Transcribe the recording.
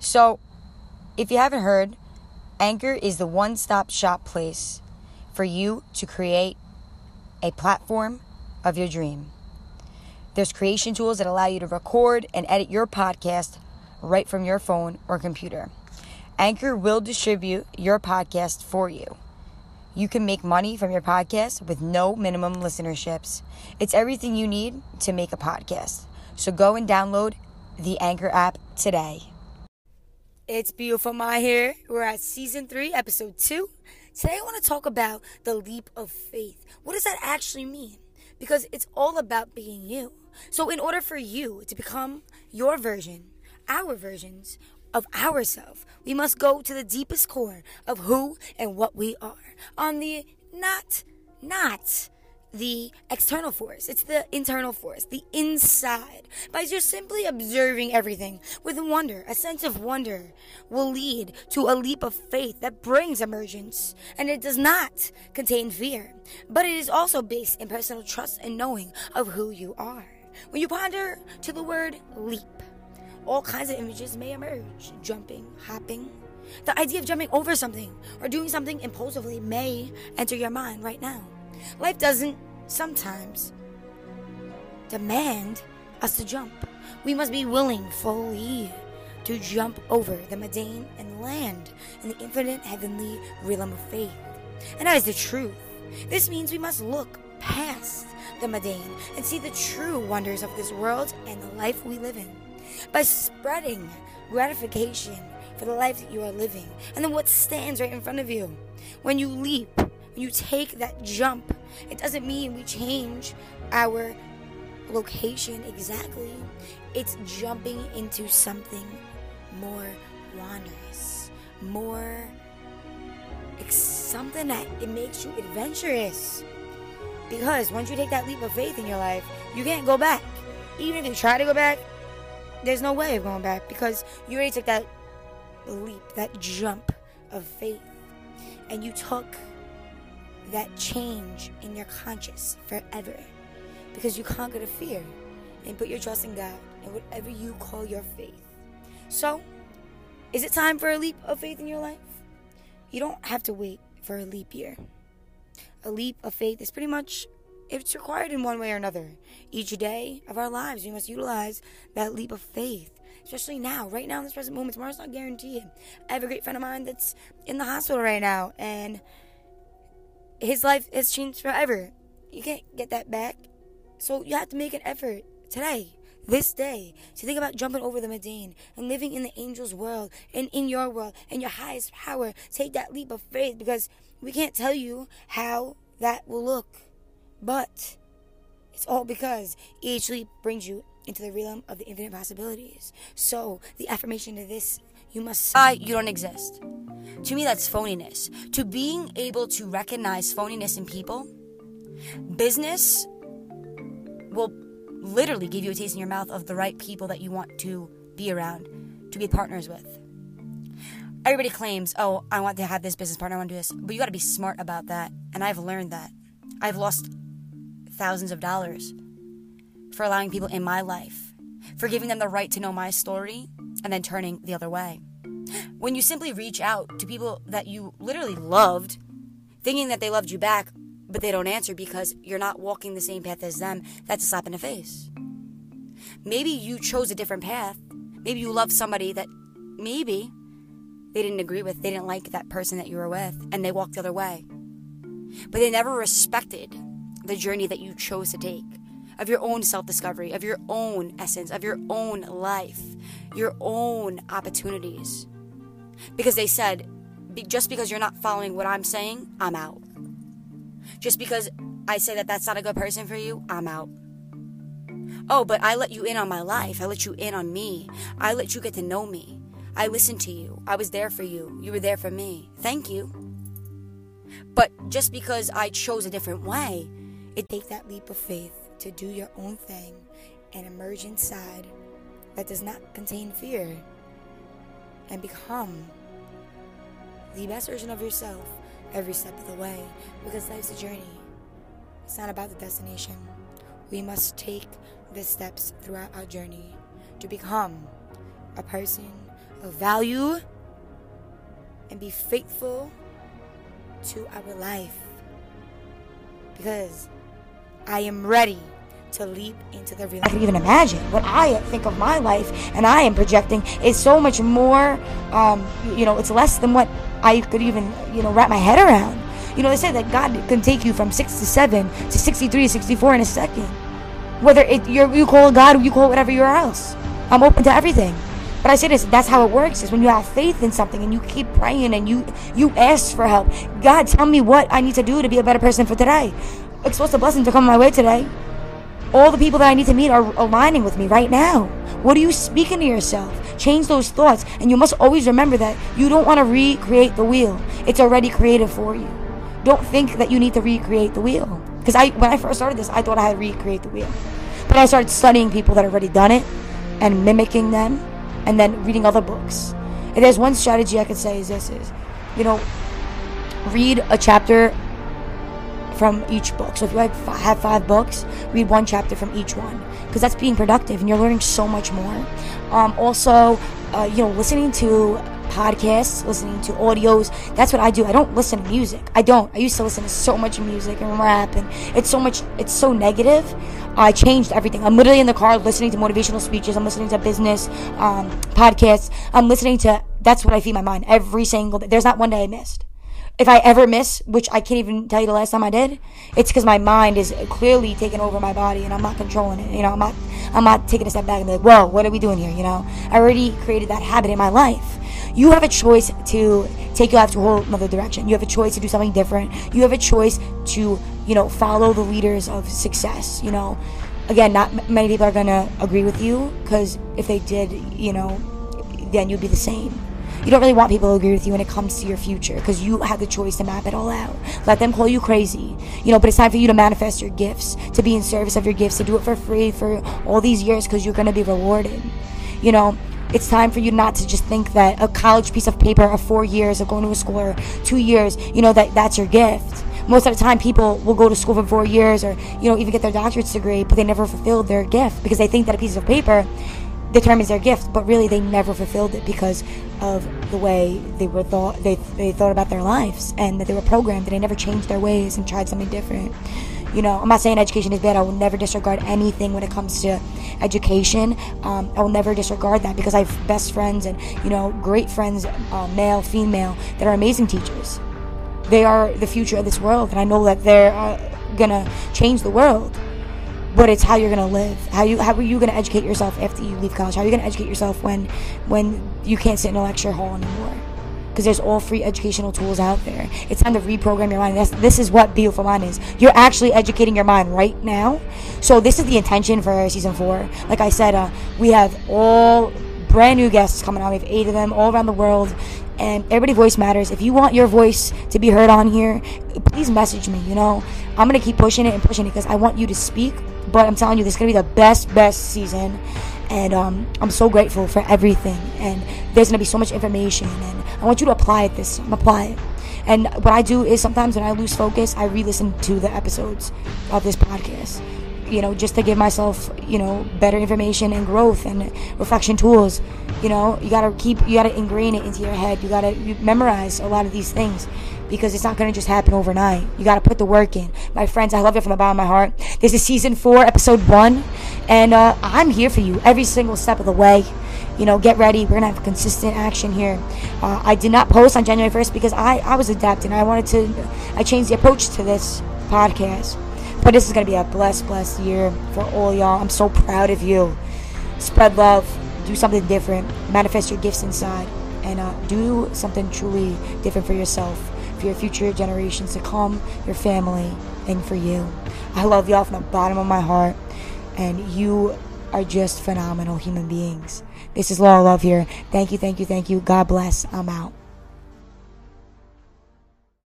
So, if you haven't heard, Anchor is the one stop shop place for you to create a platform of your dream. There's creation tools that allow you to record and edit your podcast right from your phone or computer. Anchor will distribute your podcast for you. You can make money from your podcast with no minimum listenerships. It's everything you need to make a podcast. So go and download the Anchor app today. It's beautiful, my here. We're at season three, episode two. Today, I want to talk about the leap of faith. What does that actually mean? Because it's all about being you. So, in order for you to become your version, our versions of ourselves, we must go to the deepest core of who and what we are. On the not, not the external force, it's the internal force, the inside. By just simply observing everything with wonder, a sense of wonder will lead to a leap of faith that brings emergence. And it does not contain fear, but it is also based in personal trust and knowing of who you are. When you ponder to the word leap, all kinds of images may emerge jumping, hopping. The idea of jumping over something or doing something impulsively may enter your mind right now. Life doesn't sometimes demand us to jump. We must be willing fully to jump over the mundane and land in the infinite heavenly realm of faith. And that is the truth. This means we must look past the mundane and see the true wonders of this world and the life we live in. By spreading gratification for the life that you are living and then what stands right in front of you. When you leap, you take that jump, it doesn't mean we change our location exactly. It's jumping into something more wondrous, more something that it makes you adventurous. Because once you take that leap of faith in your life, you can't go back. Even if you try to go back, there's no way of going back because you already took that leap, that jump of faith, and you took that change in your conscious forever because you conquer the fear and put your trust in God and whatever you call your faith. So, is it time for a leap of faith in your life? You don't have to wait for a leap year. A leap of faith is pretty much it's required in one way or another. Each day of our lives, we must utilize that leap of faith. Especially now, right now in this present moment. Tomorrow's not guaranteed. I have a great friend of mine that's in the hospital right now, and his life has changed forever. You can't get that back. So you have to make an effort today, this day, to think about jumping over the mundane and living in the angel's world and in your world and your highest power. Take that leap of faith because we can't tell you how that will look. But it's all because each leap brings you into the realm of the infinite possibilities. So the affirmation to this you must say you don't exist. To me, that's phoniness. To being able to recognize phoniness in people, business will literally give you a taste in your mouth of the right people that you want to be around, to be partners with. Everybody claims, oh, I want to have this business partner, I want to do this. But you got to be smart about that. And I've learned that. I've lost thousands of dollars for allowing people in my life, for giving them the right to know my story, and then turning the other way. When you simply reach out to people that you literally loved, thinking that they loved you back, but they don't answer because you're not walking the same path as them, that's a slap in the face. Maybe you chose a different path. Maybe you loved somebody that maybe they didn't agree with, they didn't like that person that you were with, and they walked the other way. But they never respected the journey that you chose to take of your own self discovery, of your own essence, of your own life, your own opportunities. Because they said, just because you're not following what I'm saying, I'm out. Just because I say that that's not a good person for you, I'm out. Oh, but I let you in on my life. I let you in on me. I let you get to know me. I listened to you. I was there for you. You were there for me. Thank you. But just because I chose a different way, it takes that leap of faith to do your own thing and emerge inside that does not contain fear and become the best version of yourself every step of the way because life's a journey. It's not about the destination. We must take the steps throughout our journey to become a person of value and be faithful to our life. Because I am ready to leap into the real. I can even imagine what I think of my life and I am projecting is so much more, um, you know, it's less than what I could even, you know, wrap my head around. You know, they say that God can take you from six to seven to 63, 64 in a second. Whether it, you call God you call whatever you're else. I'm open to everything. But I say this, that's how it works, is when you have faith in something and you keep praying and you you ask for help. God, tell me what I need to do to be a better person for today. Expose the blessing to come my way today. All the people that I need to meet are aligning with me right now. What are you speaking to yourself? Change those thoughts. And you must always remember that you don't want to recreate the wheel. It's already created for you. Don't think that you need to recreate the wheel. Because I when I first started this, I thought I had to recreate the wheel. But I started studying people that already done it and mimicking them and then reading other books. And there's one strategy I could say is this is, you know, read a chapter from each book. So if you have five books, read one chapter from each one because that's being productive and you're learning so much more. Um, also, uh, you know, listening to podcasts, listening to audios. That's what I do. I don't listen to music. I don't. I used to listen to so much music and rap, and it's so much. It's so negative. I changed everything. I'm literally in the car listening to motivational speeches. I'm listening to business um, podcasts. I'm listening to. That's what I feed my mind every single day. There's not one day I missed if I ever miss, which I can't even tell you the last time I did, it's because my mind is clearly taking over my body and I'm not controlling it. You know, I'm not, I'm not taking a step back and be like, whoa, what are we doing here? You know, I already created that habit in my life. You have a choice to take your life to a whole another direction. You have a choice to do something different. You have a choice to, you know, follow the leaders of success. You know, again, not many people are gonna agree with you because if they did, you know, then you'd be the same you don't really want people to agree with you when it comes to your future because you have the choice to map it all out. Let them call you crazy, you know, but it's time for you to manifest your gifts, to be in service of your gifts, to do it for free for all these years because you're going to be rewarded. You know, it's time for you not to just think that a college piece of paper of four years of going to a school or two years, you know, that that's your gift. Most of the time, people will go to school for four years or, you know, even get their doctorate's degree, but they never fulfilled their gift because they think that a piece of paper determines their gift, but really they never fulfilled it because of the way they were thought they, they thought about their lives and that they were programmed and they never changed their ways and tried something different. You know, I'm not saying education is bad. I will never disregard anything when it comes to education. Um, I will never disregard that because I have best friends and you know great friends, uh, male, female, that are amazing teachers. They are the future of this world, and I know that they're uh, gonna change the world but it's how you're gonna live. How you how are you gonna educate yourself after you leave college? How are you gonna educate yourself when when you can't sit in a lecture hall anymore? Because there's all free educational tools out there. It's time to reprogram your mind. That's, this is what Beautiful Mind is. You're actually educating your mind right now. So this is the intention for season four. Like I said, uh, we have all brand new guests coming on. We have eight of them all around the world and everybody voice matters if you want your voice to be heard on here please message me you know i'm gonna keep pushing it and pushing it because i want you to speak but I'm telling you, this is gonna be the best, best season, and um, I'm so grateful for everything. And there's gonna be so much information, and I want you to apply it this apply it. And what I do is sometimes when I lose focus, I re-listen to the episodes of this podcast. You know, just to give myself, you know, better information and growth and reflection tools. You know, you gotta keep, you gotta ingrain it into your head. You gotta memorize a lot of these things because it's not to just happen overnight. You got to put the work in. My friends, I love you from the bottom of my heart. This is season four, episode one, and uh, I'm here for you every single step of the way. You know, get ready. We're to have consistent action here. Uh, I did not post on January 1st because I, I was adapting. I wanted to, I changed the approach to this podcast. But this is going to be a blessed, blessed year for all y'all. I'm so proud of you. Spread love, do something different, manifest your gifts inside, and uh, do something truly different for yourself for your future generations to come, your family, and for you. I love y'all from the bottom of my heart, and you are just phenomenal human beings. This is Laura Love here. Thank you, thank you, thank you. God bless. I'm out.